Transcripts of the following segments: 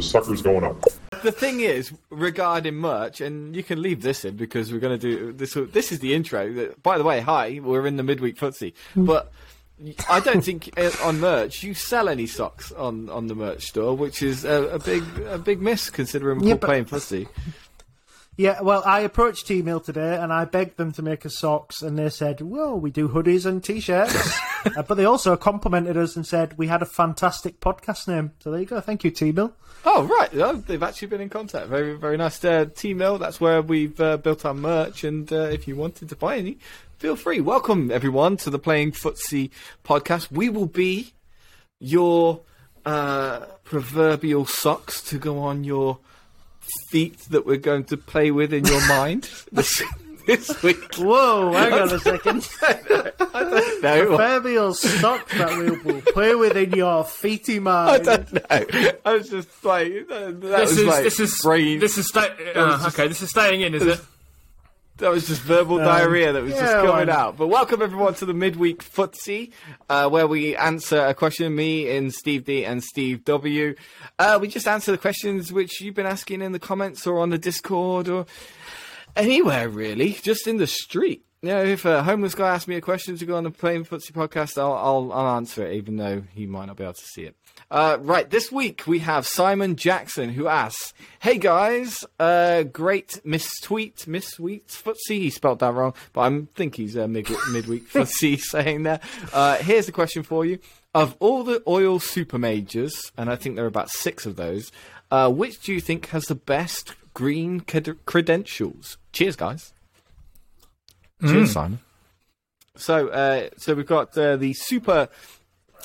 The sucker's going up. The thing is, regarding merch, and you can leave this in because we're going to do this. This is the intro. By the way, hi, we're in the midweek footsie, but I don't think uh, on merch you sell any socks on, on the merch store, which is a, a big a big miss considering we're Yeah, but- playing footsie. Yeah, well, I approached Teemill today and I begged them to make us socks, and they said, "Well, we do hoodies and t-shirts," uh, but they also complimented us and said we had a fantastic podcast name. So there you go. Thank you, Teemill. Oh right, oh, they've actually been in contact. Very very nice. Uh, Teemill, that's where we've uh, built our merch, and uh, if you wanted to buy any, feel free. Welcome everyone to the Playing Footsie podcast. We will be your uh, proverbial socks to go on your feet that we're going to play with in your mind this, this week. Whoa, hang on a second. I don't Proverbial sock that we will play with in your feety mind. I mind. don't know. I was just like that, that This was is like this is brain. this is sta- uh, okay. This is staying in, is it? That was just verbal diarrhea that was just coming not? out. But welcome everyone to the midweek footsie, uh, where we answer a question. Me and Steve D and Steve W. Uh, we just answer the questions which you've been asking in the comments or on the Discord or anywhere really, just in the street. You know, if a homeless guy asks me a question to go on the Playing Footsie podcast, I'll, I'll, I'll answer it, even though he might not be able to see it. Uh, right, this week we have Simon Jackson who asks, "Hey guys, uh, great Miss Tweet, Miss Sweet Footsie." He spelled that wrong, but I think he's uh, mid- midweek Footsie saying that. Uh, here's a question for you: Of all the oil super majors, and I think there are about six of those, uh, which do you think has the best green cred- credentials? Cheers, guys. Cheers, Simon. So, uh, so we've got uh, the super.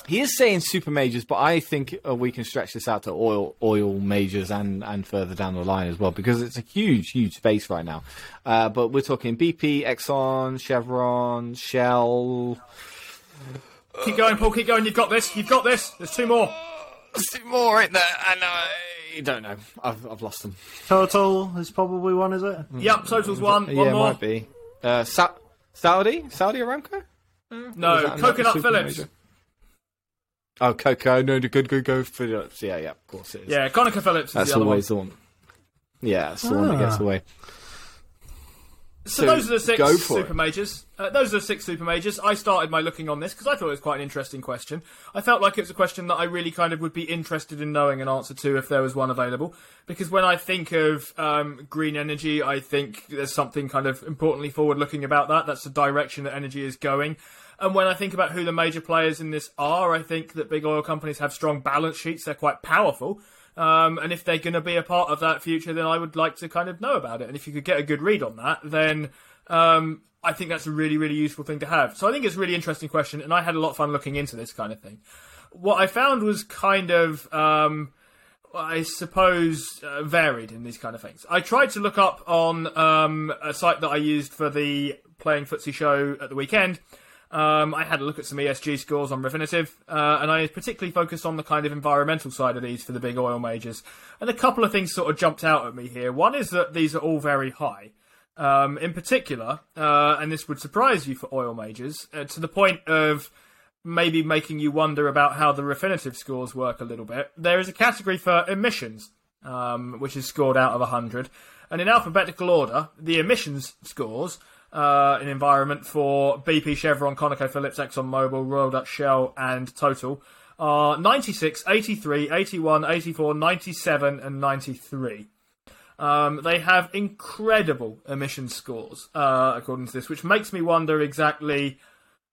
He is saying super majors, but I think uh, we can stretch this out to oil oil majors and, and further down the line as well because it's a huge, huge space right now. Uh, but we're talking BP, Exxon, Chevron, Shell. Keep going, Paul. Keep going. You've got this. You've got this. There's two more. There's two more in there, and I don't know. I've, I've lost them. Total is probably one, is it? Yep. Totals one. One it more. might be. Uh, Sa- Saudi, Saudi Aramco. Is No, Coconut super Phillips. major? Oh, Coco. No, the good, good, go Phillips. Yeah, yeah, of course it is. Yeah, Conoco Phillips is That's the other always one. the one. Yeah, that's the one that gets Ah. away. So, So, those are the six super it. majors. Uh, those are the six super majors. I started my looking on this because I thought it was quite an interesting question. I felt like it was a question that I really kind of would be interested in knowing an answer to if there was one available. Because when I think of um, green energy, I think there's something kind of importantly forward looking about that. That's the direction that energy is going. And when I think about who the major players in this are, I think that big oil companies have strong balance sheets. They're quite powerful. Um, and if they're going to be a part of that future, then I would like to kind of know about it. And if you could get a good read on that, then um, I think that's a really, really useful thing to have. So I think it's a really interesting question, and I had a lot of fun looking into this kind of thing. What I found was kind of, um, I suppose, uh, varied in these kind of things. I tried to look up on um, a site that I used for the Playing Footsie show at the weekend. Um, I had a look at some ESG scores on Refinitiv, uh, and I particularly focused on the kind of environmental side of these for the big oil majors. And a couple of things sort of jumped out at me here. One is that these are all very high. Um, in particular, uh, and this would surprise you for oil majors, uh, to the point of maybe making you wonder about how the Refinitiv scores work a little bit. There is a category for emissions, um, which is scored out of 100. And in alphabetical order, the emissions scores uh, in environment for BP, Chevron, ConocoPhillips, ExxonMobil, Royal Dutch Shell, and Total are 96, 83, 81, 84, 97, and 93. Um, they have incredible emission scores, uh, according to this, which makes me wonder exactly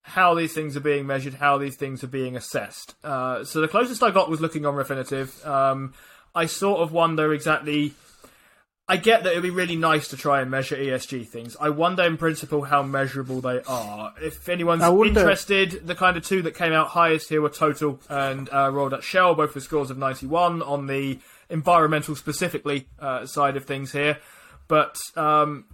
how these things are being measured, how these things are being assessed. Uh, so the closest I got was looking on Refinitiv. Um, I sort of wonder exactly I get that it'd be really nice to try and measure ESG things. I wonder, in principle, how measurable they are. If anyone's interested, the kind of two that came out highest here were Total and uh, Royal Dutch Shell, both with scores of 91 on the environmental specifically uh, side of things here. But um,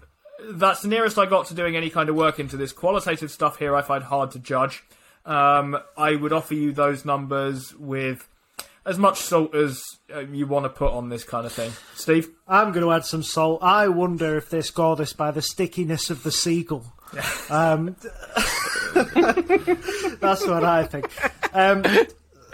that's the nearest I got to doing any kind of work into this. Qualitative stuff here I find hard to judge. Um, I would offer you those numbers with as much salt as uh, you want to put on this kind of thing. Steve? I'm going to add some salt. I wonder if they score this by the stickiness of the seagull. um, that's what I think. Um,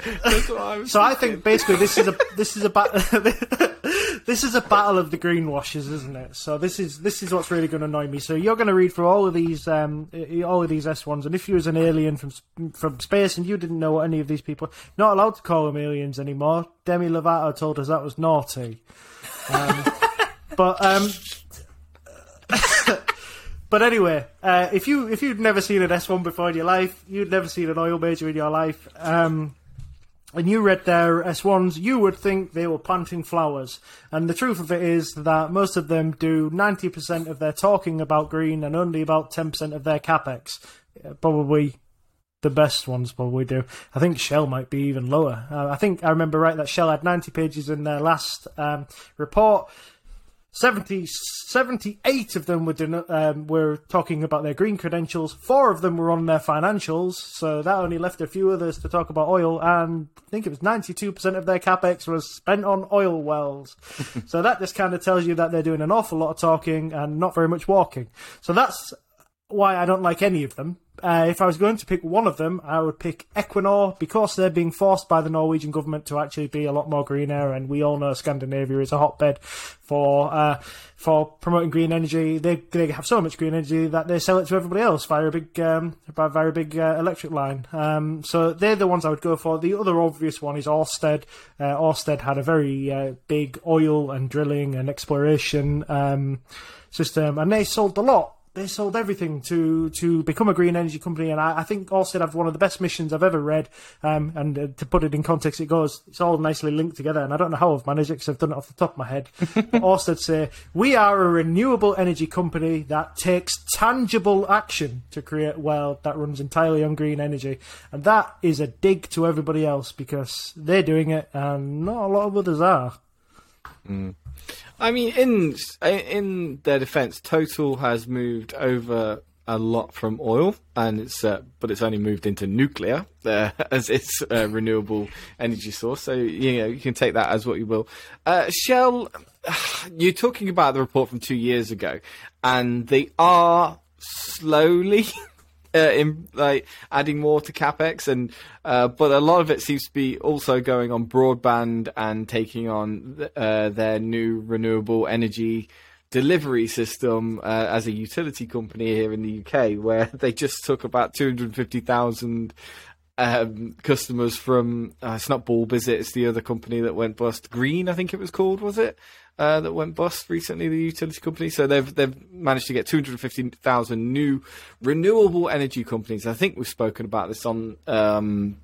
That's what I so I think basically this is a this is a ba- this is a battle of the greenwashers, isn't it? So this is this is what's really going to annoy me. So you're going to read through all of these um, all of these S ones, and if you was an alien from from space and you didn't know any of these people, not allowed to call them aliens anymore. Demi Lovato told us that was naughty. Um, but um, but anyway, uh, if you if you'd never seen an S one before in your life, you'd never seen an oil major in your life. Um, and you read their S1s, you would think they were planting flowers. And the truth of it is that most of them do 90% of their talking about green and only about 10% of their capex. Uh, Probably the best ones probably do. I think Shell might be even lower. Uh, I think I remember right that Shell had 90 pages in their last um, report. 70, 78 of them were, den- um, were talking about their green credentials. Four of them were on their financials, so that only left a few others to talk about oil. And I think it was 92% of their capex was spent on oil wells. so that just kind of tells you that they're doing an awful lot of talking and not very much walking. So that's why I don't like any of them. Uh, if I was going to pick one of them, I would pick Equinor because they're being forced by the Norwegian government to actually be a lot more greener, and we all know Scandinavia is a hotbed for uh, for promoting green energy. They they have so much green energy that they sell it to everybody else via a big um, via a big uh, electric line. Um, so they're the ones I would go for. The other obvious one is Ørsted. Uh, Ørsted had a very uh, big oil and drilling and exploration um, system, and they sold a lot they sold everything to to become a green energy company, and I, I think Orsted have one of the best missions I've ever read. Um, and uh, to put it in context, it goes it's all nicely linked together, and I don't know how I've managed it because I've done it off the top of my head. but Orsted say we are a renewable energy company that takes tangible action to create a world that runs entirely on green energy, and that is a dig to everybody else because they're doing it, and not a lot of others are. I mean, in in their defence, Total has moved over a lot from oil, and it's uh, but it's only moved into nuclear uh, as its uh, renewable energy source. So you know you can take that as what you will. Uh, Shell, you're talking about the report from two years ago, and they are slowly. Uh, in like adding more to capex, and uh, but a lot of it seems to be also going on broadband and taking on uh, their new renewable energy delivery system uh, as a utility company here in the UK, where they just took about two hundred fifty thousand um, customers from. Uh, it's not Bulb, is it? It's the other company that went bust. Green, I think it was called, was it? Uh, that went bust recently, the utility company. So they've they've managed to get 250,000 new renewable energy companies. I think we've spoken about this on um,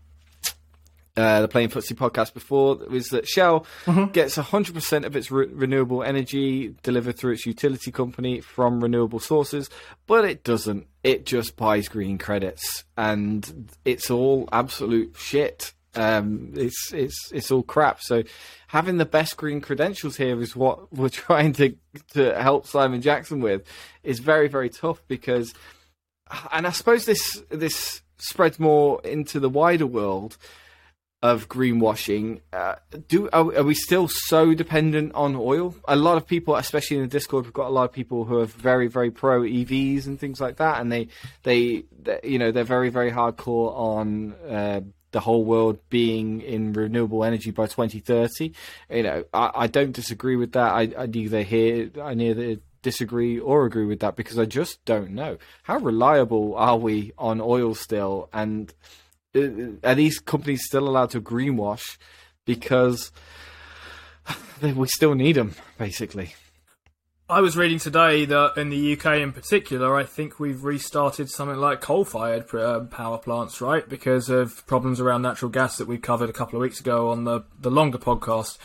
uh, the Playing Footsie podcast before. Was that Shell gets 100% of its re- renewable energy delivered through its utility company from renewable sources, but it doesn't. It just buys green credits, and it's all absolute shit. Um, it's it's it's all crap. So having the best green credentials here is what we're trying to to help Simon Jackson with is very very tough because, and I suppose this this spreads more into the wider world of greenwashing. Uh, do are, are we still so dependent on oil? A lot of people, especially in the Discord, we've got a lot of people who are very very pro EVs and things like that, and they they, they you know they're very very hardcore on. Uh, the whole world being in renewable energy by 2030. You know, I, I don't disagree with that. I, I neither hear, I neither disagree or agree with that because I just don't know. How reliable are we on oil still? And uh, are these companies still allowed to greenwash because we still need them, basically? I was reading today that in the UK in particular, I think we've restarted something like coal fired uh, power plants, right? Because of problems around natural gas that we covered a couple of weeks ago on the, the longer podcast.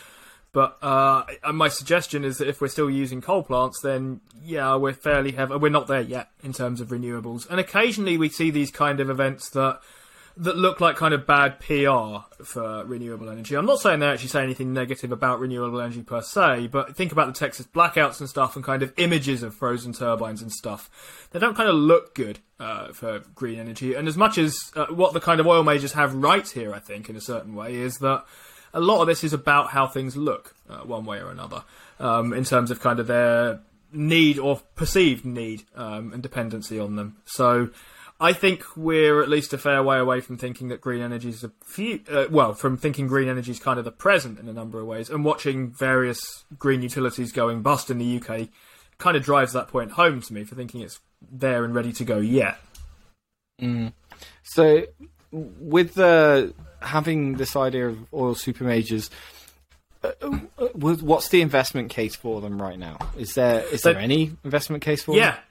But uh, my suggestion is that if we're still using coal plants, then yeah, we're fairly heavy. We're not there yet in terms of renewables. And occasionally we see these kind of events that that look like kind of bad PR for renewable energy. I'm not saying they actually say anything negative about renewable energy per se, but think about the Texas blackouts and stuff and kind of images of frozen turbines and stuff. They don't kind of look good uh, for green energy. And as much as uh, what the kind of oil majors have right here, I think, in a certain way, is that a lot of this is about how things look, uh, one way or another, um, in terms of kind of their need or perceived need um, and dependency on them. So I think we're at least a fair way away from thinking that green energy is a few, uh, well, from thinking green energy is kind of the present in a number of ways, and watching various green utilities going bust in the UK kind of drives that point home to me for thinking it's there and ready to go yet. Mm. So, with the having this idea of oil super majors, uh, uh, what's the investment case for them right now? Is there is there any investment case for them? yeah, them?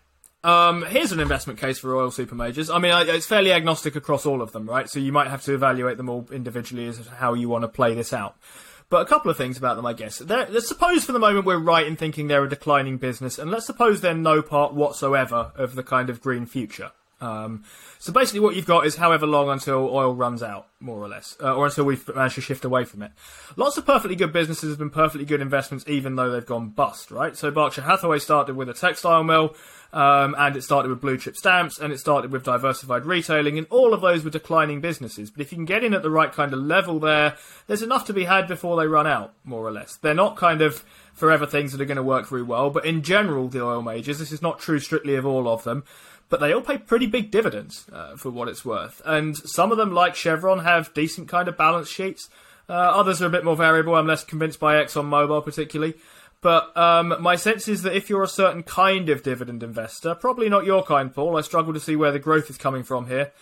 Um, here's an investment case for oil super majors. I mean, it's fairly agnostic across all of them, right? So you might have to evaluate them all individually as how you want to play this out. But a couple of things about them, I guess. They're, let's suppose for the moment we're right in thinking they're a declining business, and let's suppose they're no part whatsoever of the kind of green future. Um, so basically, what you've got is however long until oil runs out, more or less, uh, or until we've managed to shift away from it. Lots of perfectly good businesses have been perfectly good investments, even though they've gone bust, right? So Berkshire Hathaway started with a textile mill, um, and it started with blue chip stamps, and it started with diversified retailing, and all of those were declining businesses. But if you can get in at the right kind of level there, there's enough to be had before they run out, more or less. They're not kind of forever things that are going to work very well, but in general, the oil majors, this is not true strictly of all of them but they all pay pretty big dividends uh, for what it's worth. And some of them, like Chevron, have decent kind of balance sheets. Uh, others are a bit more variable. I'm less convinced by ExxonMobil particularly. But um, my sense is that if you're a certain kind of dividend investor, probably not your kind, Paul. I struggle to see where the growth is coming from here.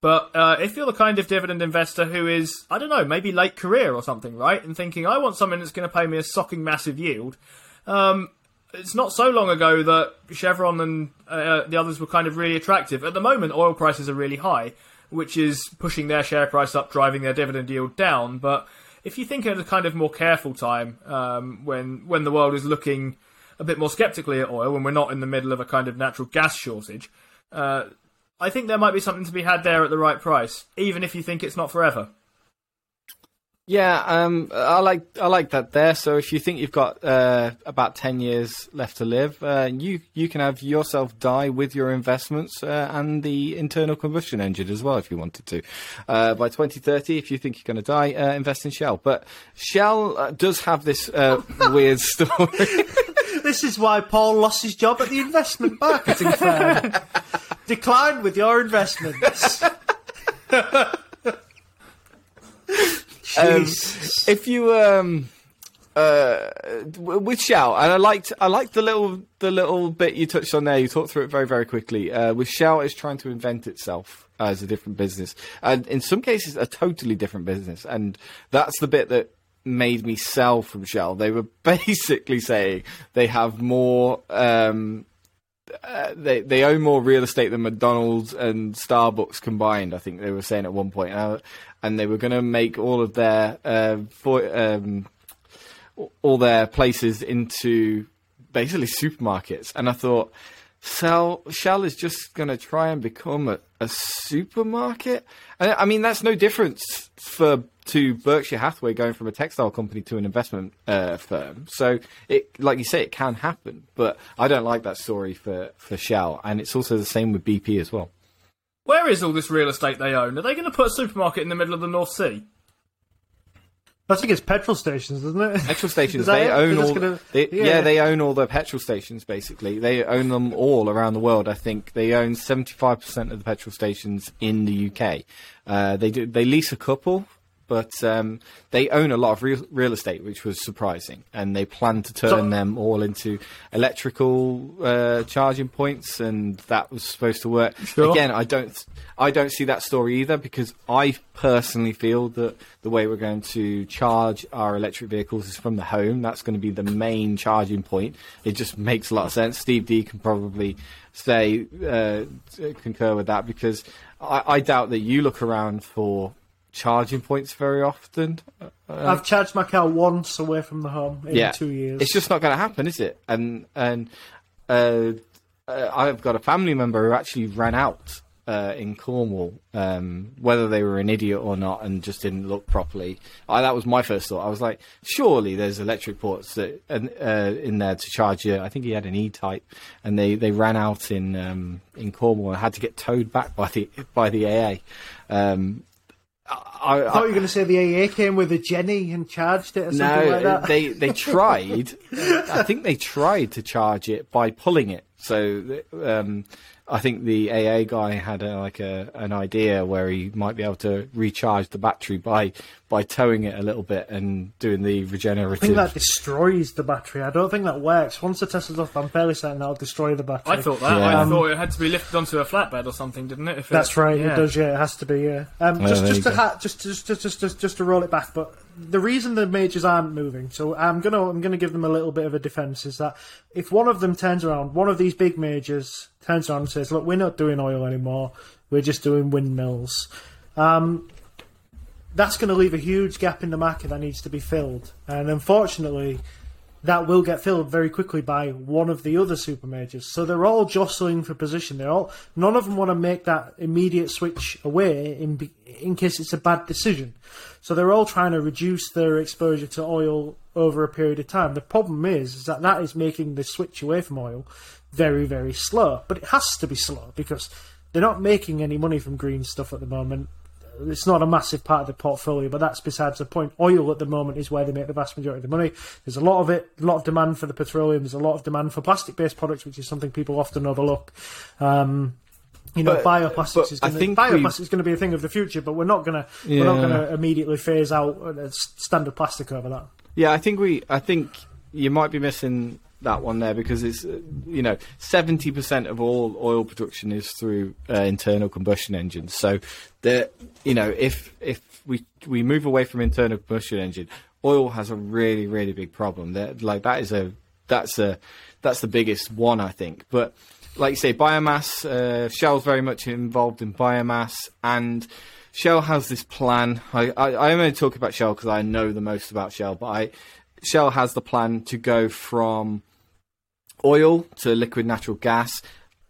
But uh, if you're the kind of dividend investor who is, I don't know, maybe late career or something, right, and thinking I want something that's going to pay me a socking massive yield, um, it's not so long ago that Chevron and uh, the others were kind of really attractive. At the moment, oil prices are really high, which is pushing their share price up, driving their dividend yield down. But if you think at a kind of more careful time, um, when when the world is looking a bit more skeptically at oil, when we're not in the middle of a kind of natural gas shortage, uh, I think there might be something to be had there at the right price, even if you think it's not forever. Yeah, um, I like I like that there. So if you think you've got uh, about ten years left to live, uh, you you can have yourself die with your investments uh, and the internal combustion engine as well if you wanted to. Uh, by 2030, if you think you're going to die, uh, invest in Shell. But Shell uh, does have this weird story. this is why Paul lost his job at the investment marketing firm. Declined with your investments. Um, if you um, uh, with Shell, and I liked I liked the little the little bit you touched on there. You talked through it very very quickly. Uh, with Shell, is trying to invent itself as a different business, and in some cases, a totally different business. And that's the bit that made me sell from Shell. They were basically saying they have more. Um, uh, they they own more real estate than McDonald's and Starbucks combined. I think they were saying at one point. And and they were going to make all of their uh, for, um, all their places into basically supermarkets. And I thought, Shell, Shell is just going to try and become a, a supermarket. And I mean, that's no difference for to Berkshire Hathaway going from a textile company to an investment uh, firm. So, it, like you say, it can happen. But I don't like that story for, for Shell. And it's also the same with BP as well. Where is all this real estate they own? Are they going to put a supermarket in the middle of the North Sea? I think it's petrol stations, isn't it? Petrol stations. they own all. Gonna, they, yeah. yeah. they own all the petrol stations. Basically, they own them all around the world. I think they own seventy-five percent of the petrol stations in the UK. Uh, they do. They lease a couple but um, they own a lot of real, real estate, which was surprising, and they plan to turn so, them all into electrical uh, charging points, and that was supposed to work. Sure. Again, I don't, I don't see that story either because I personally feel that the way we're going to charge our electric vehicles is from the home. That's going to be the main charging point. It just makes a lot of sense. Steve D can probably say uh, concur with that because I, I doubt that you look around for charging points very often. I've charged my car once away from the home in yeah, two years. It's just not going to happen, is it? And and uh, uh, I've got a family member who actually ran out uh, in Cornwall, um, whether they were an idiot or not, and just didn't look properly. I, that was my first thought. I was like, surely there's electric ports that, uh, in there to charge you. I think he had an E-type, and they, they ran out in um, in Cornwall and had to get towed back by the by the AA. Um, I, I, thought you were going to say the AA came with a Jenny and charged it or something no, like that. they they tried. I think they tried to charge it by pulling it. So um, I think the AA guy had a, like a an idea where he might be able to recharge the battery by by towing it a little bit and doing the regenerative. I think that destroys the battery. I don't think that works. Once the Tesla's off, I'm fairly certain that'll destroy the battery. I thought that. Yeah. I um, thought it had to be lifted onto a flatbed or something, didn't it? If that's right. Yeah. It does. Yeah, it has to be. Yeah. Um, just just to ha- just, just just just just just to roll it back, but the reason the majors aren't moving, so I'm gonna I'm gonna give them a little bit of a defence, is that if one of them turns around, one of these big majors turns around and says, "Look, we're not doing oil anymore. We're just doing windmills." Um, that's going to leave a huge gap in the market that needs to be filled, and unfortunately, that will get filled very quickly by one of the other super majors. So they're all jostling for position. They're all none of them want to make that immediate switch away in in case it's a bad decision. So they're all trying to reduce their exposure to oil over a period of time. The problem is, is that that is making the switch away from oil very very slow. But it has to be slow because they're not making any money from green stuff at the moment it's not a massive part of the portfolio, but that's besides the point. Oil at the moment is where they make the vast majority of the money. There's a lot of it, a lot of demand for the petroleum. There's a lot of demand for plastic-based products, which is something people often overlook. Um, you know, but, bioplastics is going to bioplastics is going to be a thing of the future, but we're not going to yeah. we're not going to immediately phase out standard plastic over that. Yeah, I think we I think you might be missing that one there because it's you know seventy percent of all oil production is through uh, internal combustion engines. So that you know if if we we move away from internal combustion engine, oil has a really really big problem. That like that is a that's a that's the biggest one I think. But like you say, biomass. Uh, Shell's very much involved in biomass and. Shell has this plan. I, I, I only talk about Shell because I know the most about Shell, but I, Shell has the plan to go from oil to liquid natural gas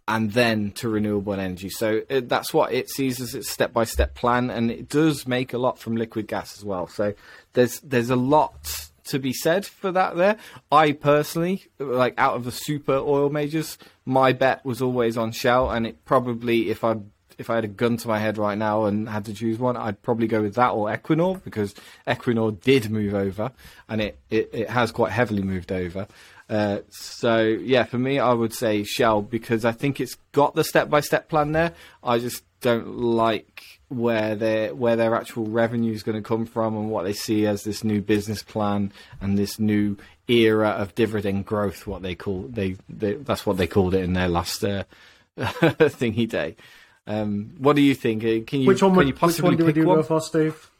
and then to renewable energy. So it, that's what it sees as its step by step plan, and it does make a lot from liquid gas as well. So there's there's a lot to be said for that. There, I personally like out of the super oil majors, my bet was always on Shell, and it probably if I if I had a gun to my head right now and had to choose one, I'd probably go with that or Equinor because Equinor did move over, and it, it, it has quite heavily moved over. Uh, so yeah, for me, I would say Shell because I think it's got the step by step plan there. I just don't like where their where their actual revenue is going to come from and what they see as this new business plan and this new era of dividend growth. What they call they, they that's what they called it in their last uh, thingy day. Um, what do you think? Uh, can you which one can would, you possibly which one do we do one? for, Steve?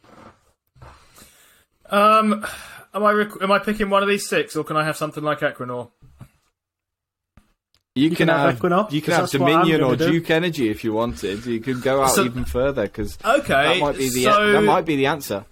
Um. Am I rec- am I picking one of these six, or can I have something like Equinor? You, you can, can, have, Equinor. You can have Dominion or do. Duke Energy if you wanted. You could go out so, even further because okay, that might be the so, that might be the answer.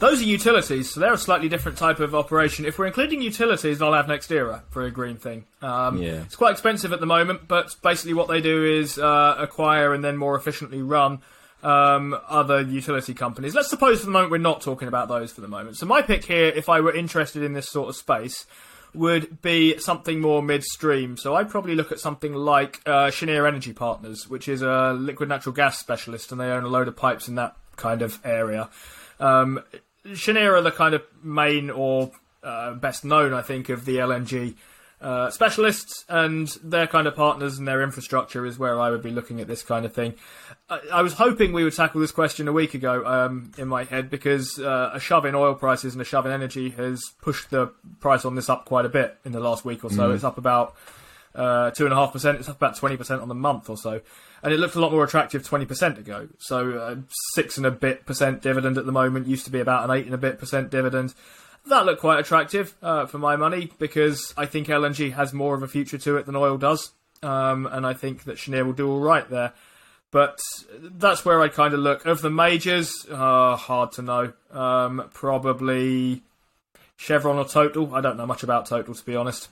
Those are utilities, so they're a slightly different type of operation. If we're including utilities, I'll have NextEra for a green thing. Um, yeah. It's quite expensive at the moment, but basically what they do is uh, acquire and then more efficiently run um, other utility companies. Let's suppose for the moment we're not talking about those for the moment. So my pick here, if I were interested in this sort of space, would be something more midstream. So I'd probably look at something like uh, Cheniere Energy Partners, which is a liquid natural gas specialist, and they own a load of pipes in that kind of area. Um, Cheniere are the kind of main or uh, best known, I think, of the LNG uh, specialists, and their kind of partners and their infrastructure is where I would be looking at this kind of thing. I, I was hoping we would tackle this question a week ago um, in my head because uh, a shove in oil prices and a shove in energy has pushed the price on this up quite a bit in the last week or so. Mm. It's up about uh, two and a half percent. It's up about twenty percent on the month or so, and it looked a lot more attractive twenty percent ago. So uh, six and a bit percent dividend at the moment used to be about an eight and a bit percent dividend that looked quite attractive uh, for my money because I think LNG has more of a future to it than oil does, um, and I think that Cheniere will do all right there. But that's where I kind of look. Of the majors, uh, hard to know. Um, probably Chevron or Total. I don't know much about Total, to be honest.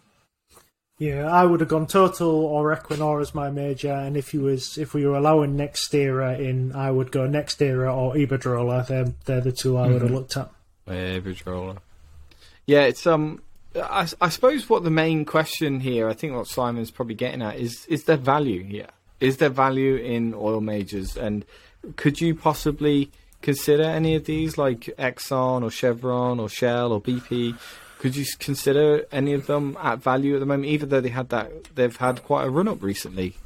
Yeah, I would have gone Total or Equinor as my major, and if you was if we were allowing NextEra in, I would go NextEra or Iberdrola. They're they're the two I would have looked at. Average roller. Yeah, it's um. I, I suppose what the main question here, I think what Simon's probably getting at is is there value here? Is there value in oil majors? And could you possibly consider any of these, like Exxon or Chevron or Shell or BP? Could you consider any of them at value at the moment, even though they had that they've had quite a run up recently?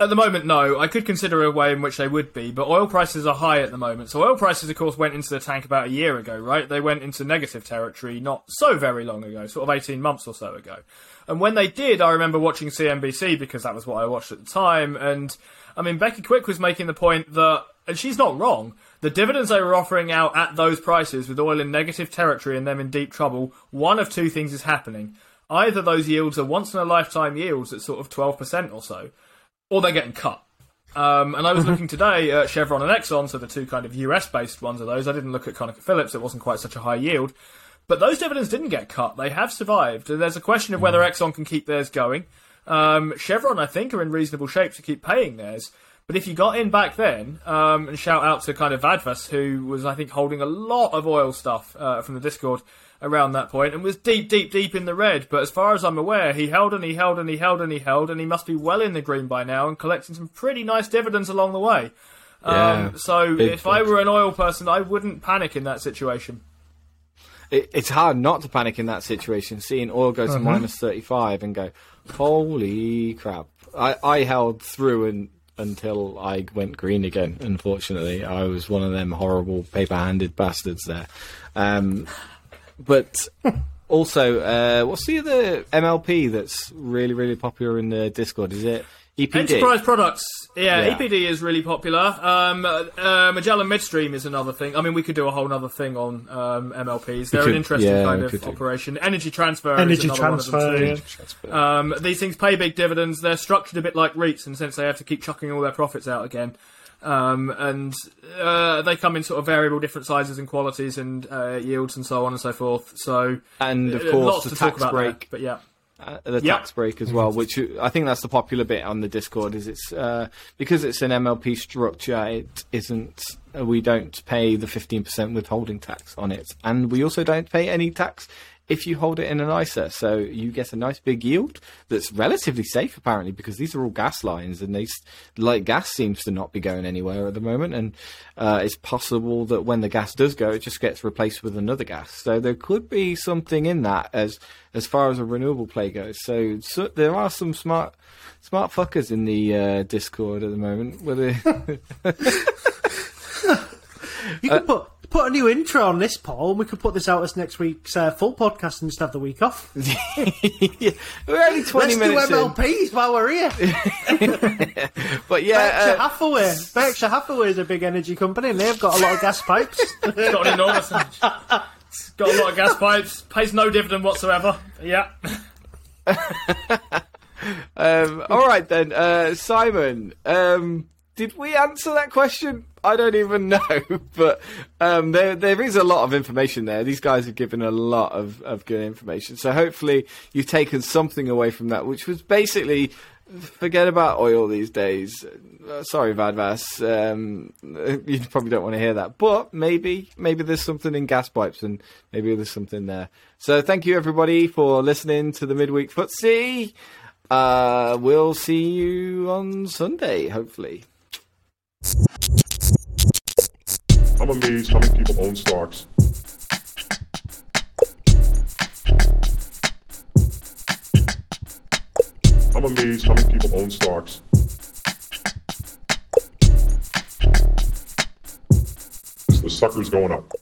At the moment, no. I could consider a way in which they would be, but oil prices are high at the moment. So oil prices, of course, went into the tank about a year ago, right? They went into negative territory not so very long ago, sort of 18 months or so ago. And when they did, I remember watching CNBC because that was what I watched at the time. And I mean, Becky Quick was making the point that, and she's not wrong, the dividends they were offering out at those prices with oil in negative territory and them in deep trouble, one of two things is happening. Either those yields are once in a lifetime yields at sort of 12% or so, or they're getting cut. Um, and I was looking today at Chevron and Exxon, so the two kind of US based ones of those. I didn't look at ConocoPhillips, it wasn't quite such a high yield. But those dividends didn't get cut. They have survived. There's a question of whether Exxon can keep theirs going. Um, Chevron, I think, are in reasonable shape to keep paying theirs. But if you got in back then, um, and shout out to kind of Vadvas, who was, I think, holding a lot of oil stuff uh, from the Discord around that point and was deep, deep, deep in the red. But as far as I'm aware, he held and he held and he held and he held, and he must be well in the green by now and collecting some pretty nice dividends along the way. Yeah, um, so if I were an oil person, I wouldn't panic in that situation. It, it's hard not to panic in that situation, seeing oil go to minus 35 and go, holy crap. I, I held through and, until I went green again, unfortunately. I was one of them horrible paper handed bastards there. Um, but also, uh, what's the other MLP that's really, really popular in the Discord? Is it EPD? Enterprise products, yeah, Yeah. EPD is really popular. Um, uh, Magellan Midstream is another thing. I mean, we could do a whole other thing on um, MLPs. They're could, an interesting yeah, kind of could do. operation. Energy transfer, Energy is another transfer. One of them too. yeah. Um, these things pay big dividends. They're structured a bit like REITs, and since they have to keep chucking all their profits out again. Um, and uh, they come in sort of variable different sizes and qualities and uh, yields and so on and so forth. So And of uh, course, lots the to talk tax about there, break. but yeah. Uh, the Yep. tax break as well, which I think that's the popular bit on the Discord. Is it's uh, because it's an MLP structure, it isn't. uh, We don't pay the fifteen percent withholding tax on it, and we also don't pay any tax if you hold it in an ISA. So you get a nice big yield that's relatively safe, apparently, because these are all gas lines, and they s- like gas seems to not be going anywhere at the moment, and uh, it's possible that when the gas does go, it just gets replaced with another gas. So there could be something in that as as far as a renewable play goes. So, so there are some smart smart fuckers in the uh, Discord at the moment. Whether You could put put a new intro on this, Paul, and we could put this out as next week's uh, full podcast and just have the week off. yeah, we're only twenty Let's minutes do in, MLPs while we're here. but Berkshire yeah. Uh, Hathaway. Berkshire Hathaway is a big energy company, and they've got a lot of gas pipes. It's got an enormous. it's got a lot of gas pipes. Pays no dividend whatsoever. Yeah. um, all right then, uh, Simon. Um, did we answer that question? I don't even know, but um, there there is a lot of information there. These guys have given a lot of, of good information, so hopefully you've taken something away from that, which was basically forget about oil these days. Uh, sorry, Vadvas, um, you probably don't want to hear that, but maybe maybe there's something in gas pipes, and maybe there's something there. So thank you everybody for listening to the midweek footsie. Uh, we'll see you on Sunday, hopefully. I'm amazed how many people own stocks. I'm amazed how many people own stocks. The sucker's going up.